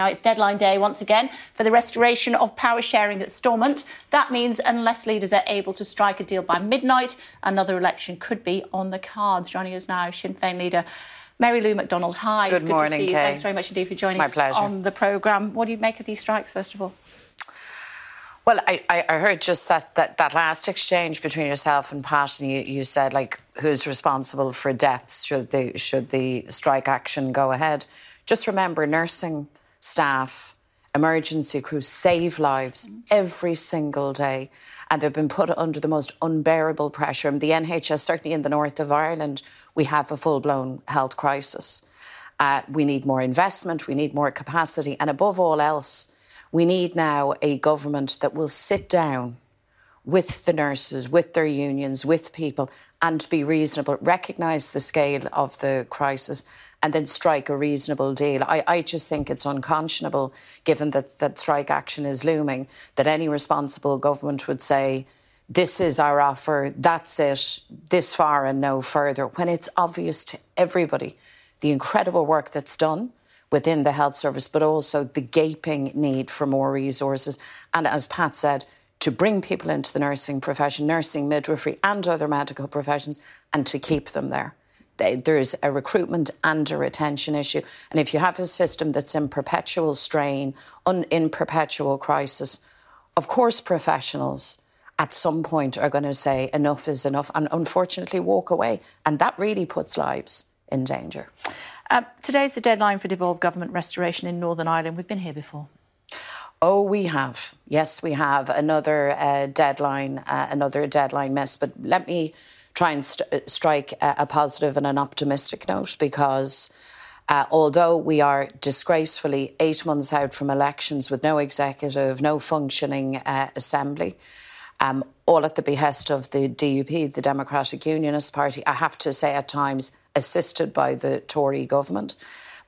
Now it's deadline day once again for the restoration of power sharing at Stormont. That means unless leaders are able to strike a deal by midnight, another election could be on the cards. Joining us now, Sinn Féin leader Mary Lou McDonald. Hi, good, good morning, to see you. Kay. Thanks very much indeed for joining My us pleasure. on the programme. What do you make of these strikes, first of all? Well, I, I heard just that, that, that last exchange between yourself and Pat, and you, you said, like, who's responsible for deaths should the, should the strike action go ahead. Just remember, nursing staff, emergency crews save lives every single day, and they've been put under the most unbearable pressure. And the NHS, certainly in the north of Ireland, we have a full blown health crisis. Uh, we need more investment, we need more capacity, and above all else, we need now a government that will sit down with the nurses, with their unions, with people, and be reasonable, recognise the scale of the crisis, and then strike a reasonable deal. I, I just think it's unconscionable, given that, that strike action is looming, that any responsible government would say, this is our offer, that's it, this far and no further, when it's obvious to everybody the incredible work that's done within the health service, but also the gaping need for more resources. And as Pat said, to bring people into the nursing profession, nursing, midwifery, and other medical professions, and to keep them there. There's a recruitment and a retention issue. And if you have a system that's in perpetual strain, un, in perpetual crisis, of course, professionals at some point are going to say enough is enough and unfortunately walk away. And that really puts lives in danger. Uh, today's the deadline for devolved government restoration in Northern Ireland. We've been here before. Oh, we have. Yes, we have another uh, deadline, uh, another deadline miss. But let me try and st- strike a, a positive and an optimistic note because uh, although we are disgracefully eight months out from elections with no executive, no functioning uh, assembly, um, all at the behest of the DUP, the Democratic Unionist Party, I have to say at times assisted by the Tory government.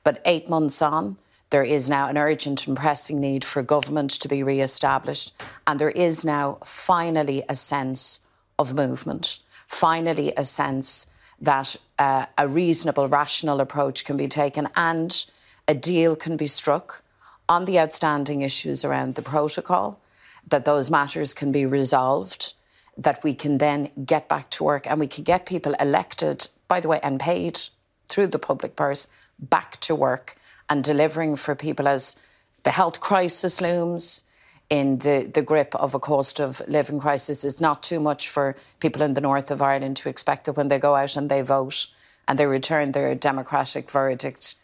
But eight months on, there is now an urgent and pressing need for government to be re established. And there is now finally a sense of movement, finally a sense that uh, a reasonable, rational approach can be taken and a deal can be struck on the outstanding issues around the protocol, that those matters can be resolved, that we can then get back to work and we can get people elected, by the way, and paid through the public purse back to work and delivering for people as the health crisis looms in the, the grip of a cost of living crisis. It's not too much for people in the north of Ireland to expect that when they go out and they vote and they return their democratic verdict,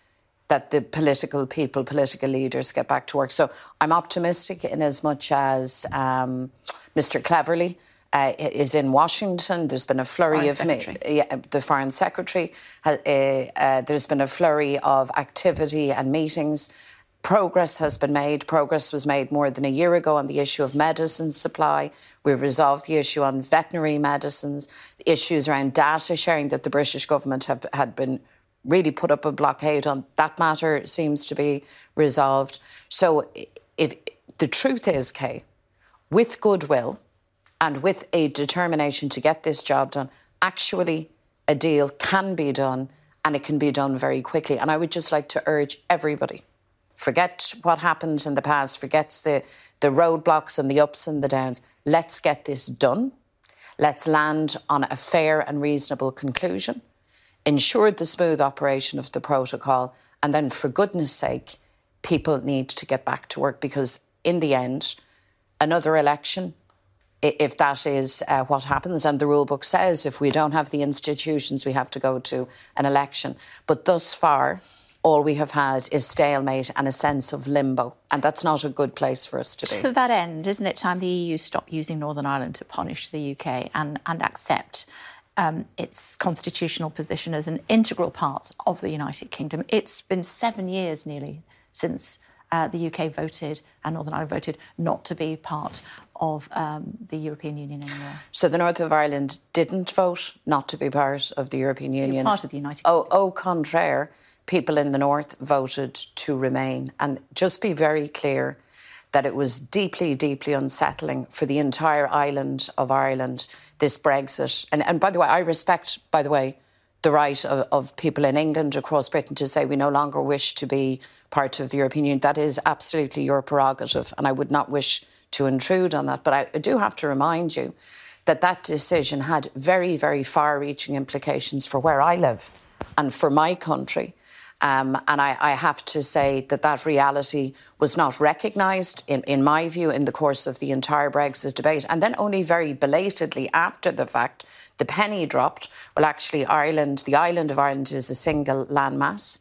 that the political people, political leaders get back to work. So I'm optimistic in as much as um, Mr. Cleverly uh, is in Washington. There's been a flurry Foreign of yeah, the foreign secretary. Uh, uh, there's been a flurry of activity and meetings. Progress has been made. Progress was made more than a year ago on the issue of medicine supply. We've resolved the issue on veterinary medicines, the issues around data sharing that the British government have, had been really put up a blockade on. That matter seems to be resolved. So, if the truth is, Kay, with goodwill and with a determination to get this job done, actually a deal can be done and it can be done very quickly. And I would just like to urge everybody forget what happened in the past, forget the, the roadblocks and the ups and the downs. Let's get this done. Let's land on a fair and reasonable conclusion, ensure the smooth operation of the protocol, and then, for goodness sake, people need to get back to work because, in the end, another election, if that is uh, what happens, and the rule book says if we don't have the institutions, we have to go to an election. But thus far, all we have had is stalemate and a sense of limbo, and that's not a good place for us to be. To that end, isn't it time the EU stopped using Northern Ireland to punish the UK and, and accept um, its constitutional position as an integral part of the United Kingdom? It's been seven years nearly since uh, the UK voted and Northern Ireland voted not to be part of um, the European Union anymore. So the North of Ireland didn't vote not to be part of the European Union. part of the United Kingdom. Oh, au contraire, people in the North voted to remain. And just be very clear that it was deeply, deeply unsettling for the entire island of Ireland, this Brexit. And, and by the way, I respect, by the way, the right of, of, people in England across Britain to say we no longer wish to be part of the European Union. That is absolutely your prerogative, and I would not wish to intrude on that. But I, I do have to remind you that that decision had very, very far reaching implications for where I live and for my country. Um, and I, I, have to say that that reality was not recognised, in, in, my view, in the course of the entire Brexit debate. And then only very belatedly after the fact, the penny dropped. Well, actually, Ireland, the island of Ireland, is a single landmass.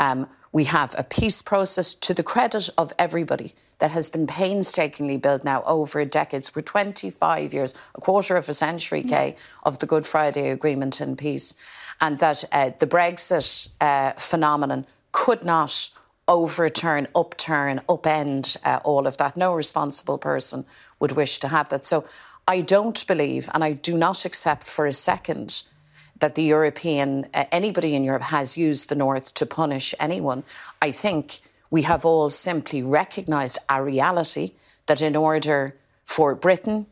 Um, we have a peace process to the credit of everybody that has been painstakingly built now over decades. We're 25 years, a quarter of a century, Kay, of the Good Friday Agreement and peace. And that uh, the Brexit uh, phenomenon could not overturn, upturn, upend uh, all of that. No responsible person would wish to have that. So I don't believe, and I do not accept for a second, that the European, uh, anybody in Europe has used the North to punish anyone. I think we have all simply recognised a reality that in order for Britain,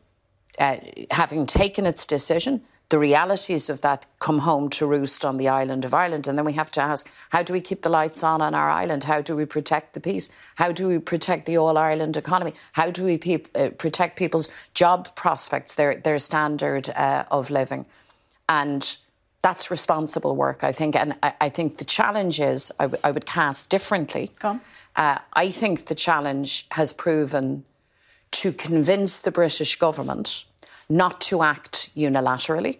uh, having taken its decision, the realities of that come home to roost on the island of Ireland. And then we have to ask how do we keep the lights on on our island? How do we protect the peace? How do we protect the all Ireland economy? How do we pe- uh, protect people's job prospects, their, their standard uh, of living? And that's responsible work, I think. And I, I think the challenge is I, w- I would cast differently. Uh, I think the challenge has proven to convince the British government not to act unilaterally,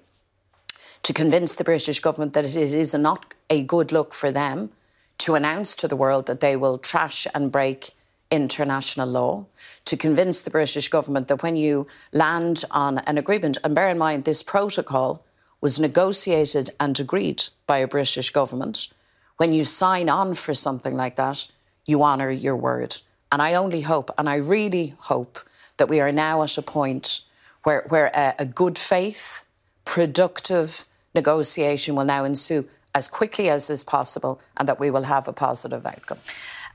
to convince the British government that it is not a good look for them to announce to the world that they will trash and break international law, to convince the British government that when you land on an agreement, and bear in mind this protocol was negotiated and agreed by a British government. When you sign on for something like that, you honour your word. And I only hope, and I really hope, that we are now at a point where, where a, a good faith, productive negotiation will now ensue as quickly as is possible and that we will have a positive outcome.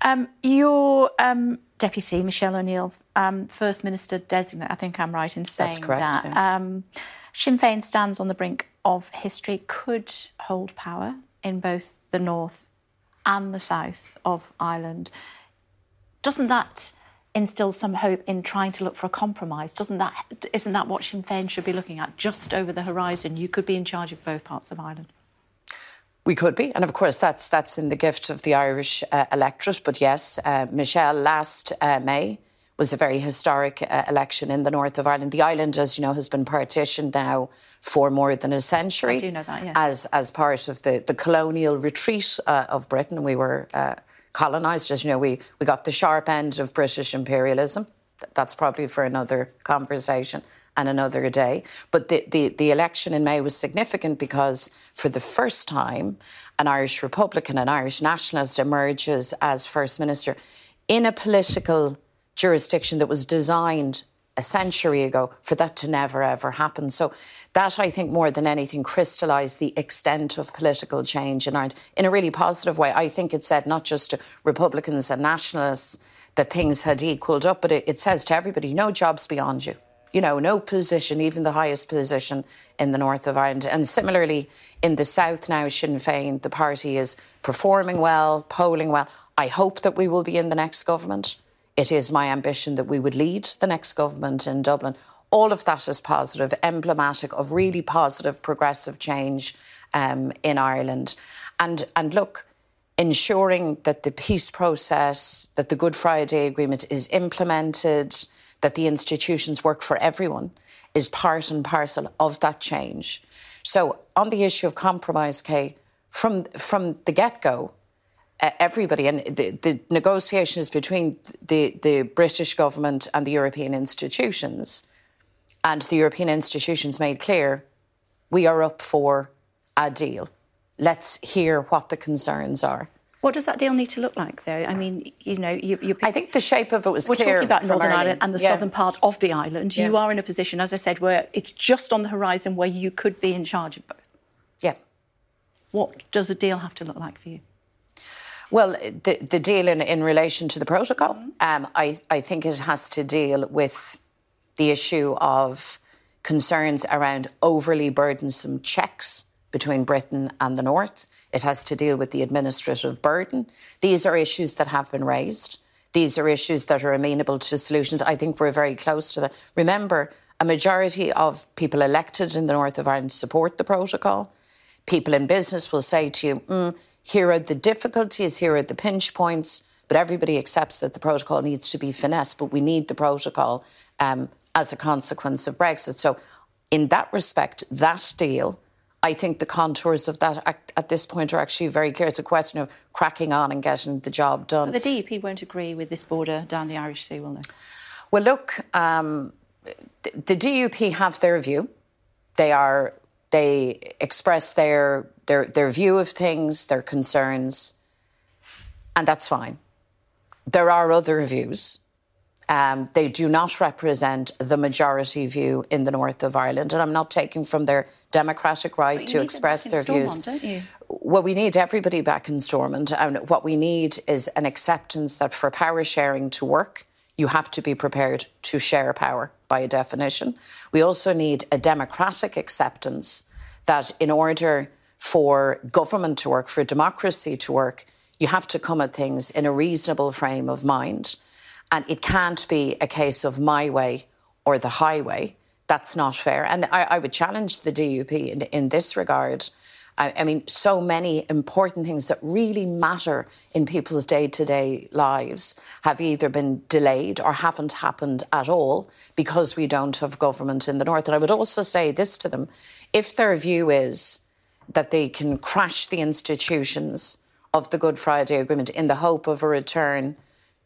Um, your um, deputy, Michelle O'Neill, um, First Minister designate, I think I'm right in saying correct, that. Yeah. Um, Sinn Féin stands on the brink of history could hold power in both the north and the south of Ireland. Doesn't that instill some hope in trying to look for a compromise? Doesn't that isn't that what Sinn Féin should be looking at just over the horizon? You could be in charge of both parts of Ireland. We could be, and of course that's that's in the gift of the Irish uh, electorate. But yes, uh, Michelle last uh, May was a very historic uh, election in the north of Ireland. The island, as you know, has been partitioned now for more than a century. I do know that, yeah. As, as part of the, the colonial retreat uh, of Britain. We were uh, colonised, as you know, we, we got the sharp end of British imperialism. That's probably for another conversation and another day. But the, the, the election in May was significant because for the first time, an Irish Republican, an Irish nationalist emerges as First Minister in a political jurisdiction that was designed a century ago for that to never ever happen. So that I think more than anything crystallised the extent of political change in Ireland in a really positive way. I think it said not just to Republicans and nationalists that things had equalled up, but it, it says to everybody, no jobs beyond you. You know, no position, even the highest position in the north of Ireland. And similarly, in the south now, Sinn Féin, the party is performing well, polling well. I hope that we will be in the next government. It is my ambition that we would lead the next government in Dublin. All of that is positive, emblematic of really positive, progressive change um, in Ireland. And, and look, ensuring that the peace process, that the Good Friday Agreement is implemented, that the institutions work for everyone is part and parcel of that change. So, on the issue of compromise, Kay, from, from the get go, everybody, and the, the negotiations between the, the British government and the European institutions, and the European institutions made clear we are up for a deal. Let's hear what the concerns are. What does that deal need to look like, though? I mean, you know, you, you I think the shape of it was we're talking about Northern Ireland. Ireland and the yeah. southern part of the island. You are in a position, as I said, where it's just on the horizon where you could be in charge of both. Yeah. What does a deal have to look like for you? Well, the, the deal in, in relation to the protocol, um, I, I think it has to deal with the issue of concerns around overly burdensome checks between Britain and the North. It has to deal with the administrative burden. These are issues that have been raised. These are issues that are amenable to solutions. I think we're very close to that. Remember, a majority of people elected in the north of Ireland support the protocol. People in business will say to you, mm, here are the difficulties, here are the pinch points, but everybody accepts that the protocol needs to be finessed, but we need the protocol um, as a consequence of Brexit. So, in that respect, that deal I think the contours of that at, at, this point are actually very clear. It's a question of cracking on and getting the job done. But the DUP won't agree with this border down the Irish Sea, will they? Well, look, um, the, the DUP have their view. They are they express their their their view of things, their concerns, and that's fine. There are other views um, they do not represent the majority view in the north of Ireland, and I'm not taking from their democratic right to express their views. Well, we need everybody back in Stormont, and what we need is an acceptance that for power sharing to work, you have to be prepared to share power by definition. We also need a democratic acceptance that in order for government to work, for democracy to work, you have to come at things in a reasonable frame of mind and it can't be a case of my way or the highway. That's not fair. And I, I would challenge the DUP in, in this regard. I, I, mean, so many important things that really matter in people's day to day lives have either been delayed or haven't happened at all because we don't have government in the North. And I would also say this to them if their view is that they can crash the institutions of the Good Friday Agreement in the hope of a return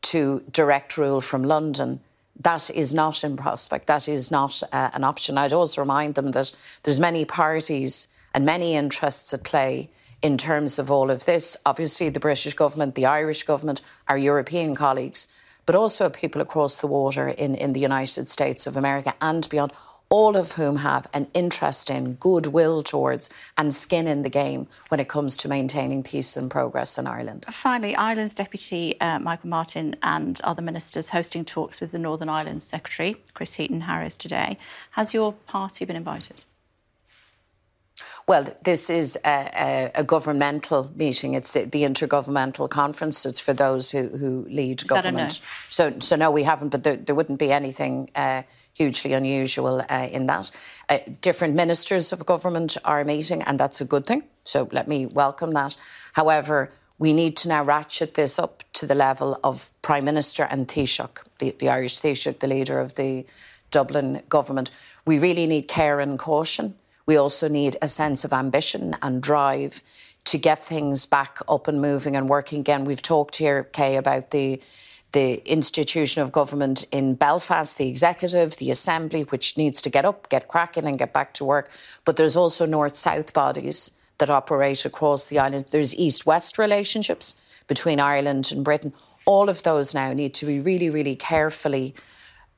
to direct rule from London. That is not in prospect. That is not uh, an option. I'd also remind them that there's many parties and many interests at play in terms of all of this. Obviously, the British government, the Irish government, our European colleagues, but also people across the water in, in the United States of America and beyond all of whom have an interest in, goodwill towards, and skin in the game when it comes to maintaining peace and progress in Ireland. Finally, Ireland's Deputy uh, Michael Martin and other ministers hosting talks with the Northern Ireland Secretary, Chris Heaton Harris, today. Has your party been invited? Well, this is a, a, a, governmental meeting. It's the Intergovernmental Conference. It's for those who, who lead is government. No? So, so no, we haven't. But there, there wouldn't be anything uh, hugely unusual uh, in that. Uh, different ministers of government are meeting, and that's a good thing. So let me welcome that. However, we need to now ratchet this up to the level of Prime Minister and Taoiseach, the, the Irish Taoiseach, the leader of the Dublin government. We really need care and caution we also need a sense of ambition and drive to get things back up and moving and working again. We've talked here, Kay, about the the institution of government in Belfast, the executive, the assembly, which needs to get up, get cracking, and get back to work. But there's also north south bodies that operate across the island. There's east west relationships between Ireland and Britain. All of those now need to be really, really carefully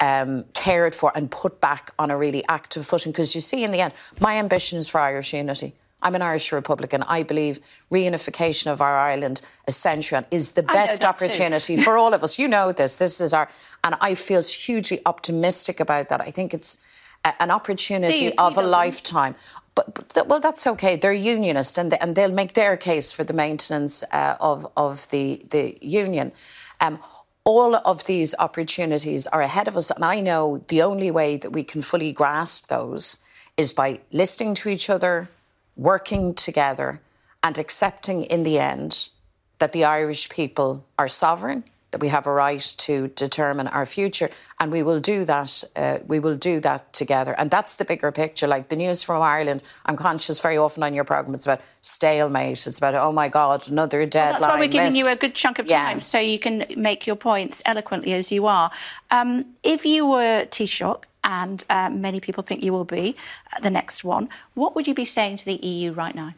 um, cared for and put back on a really active footing. Because you see, in the end, my ambition is for Irish unity. I'm an Irish Republican. I believe reunification of our island a century on is the best opportunity for all of us. You know this. This is our, and I feel hugely optimistic about that. I think it's a, an opportunity of a lifetime. But, but, well, that's okay. They're unionist, and they, and they'll make their case for the maintenance uh, of of the the union. Um, all of these opportunities are ahead of us. And I know the only way that we can fully grasp those is by listening to each other, working together, and accepting in the end that the Irish people are sovereign that we have a right to determine our future, and we will do that. Uh, we will do that together, and that's the bigger picture. Like the news from Ireland, I'm conscious very often on your program. It's about stalemate. It's about oh my god, another deadline. Well, that's why we're giving missed. you a good chunk of time, yeah. so you can make your points eloquently as you are. Um, if you were Taoiseach, and uh, many people think you will be uh, the next one, what would you be saying to the EU right now?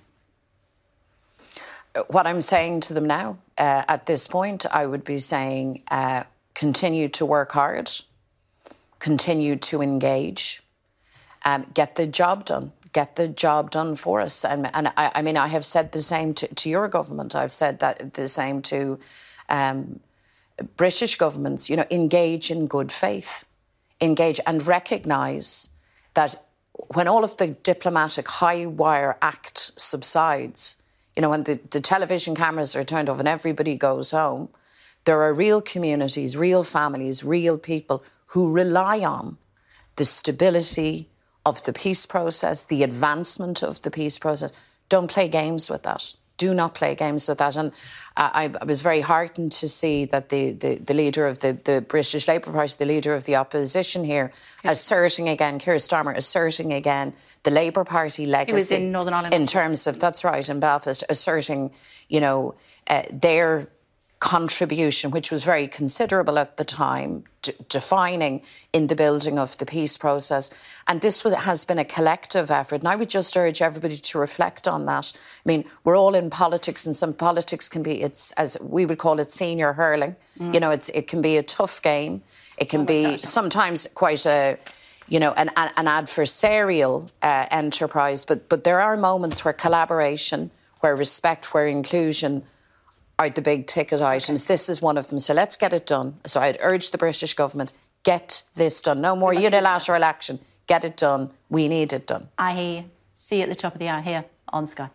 What I'm saying to them now uh, at this point, I would be saying uh, continue to work hard, continue to engage, um, get the job done. Get the job done for us. And, and I, I mean, I have said the same to, to, your government. I've said that the same to um, British governments. You know, engage in good faith, engage and recognise that when all of the diplomatic high wire act subsides, you know, when the, the television cameras are turned off and everybody goes home, there are real communities, real families, real people who rely on the stability of the peace process, the advancement of the peace process. Don't play games with that do not play games with that. And I, I was very heartened to see that the, the, the, leader of the, the British Labour Party, the leader of the opposition here, asserting again, Keir Starmer asserting again the Labour Party legacy. He was in Northern Ireland. In terms of, that's right, in Belfast, asserting, you know, uh, their contribution, which was very considerable at the time, d- defining in the building of the peace process. And this has been a collective effort. And I would just urge everybody to reflect on that. I mean, we're all in politics, and some politics can be, it's as we would call it, senior hurling. Mm. You know, it's, it can be a tough game. It can be sometimes quite a you know, an, an adversarial uh, enterprise. But, but there are moments where collaboration, where respect, where inclusion are the big ticket items. Okay. This is one of them. So let's get it done. So I'd urge the British government get this done. No more unilateral action. Get it done. We need it done. I hear you. see you at the top of the hour here on Sky.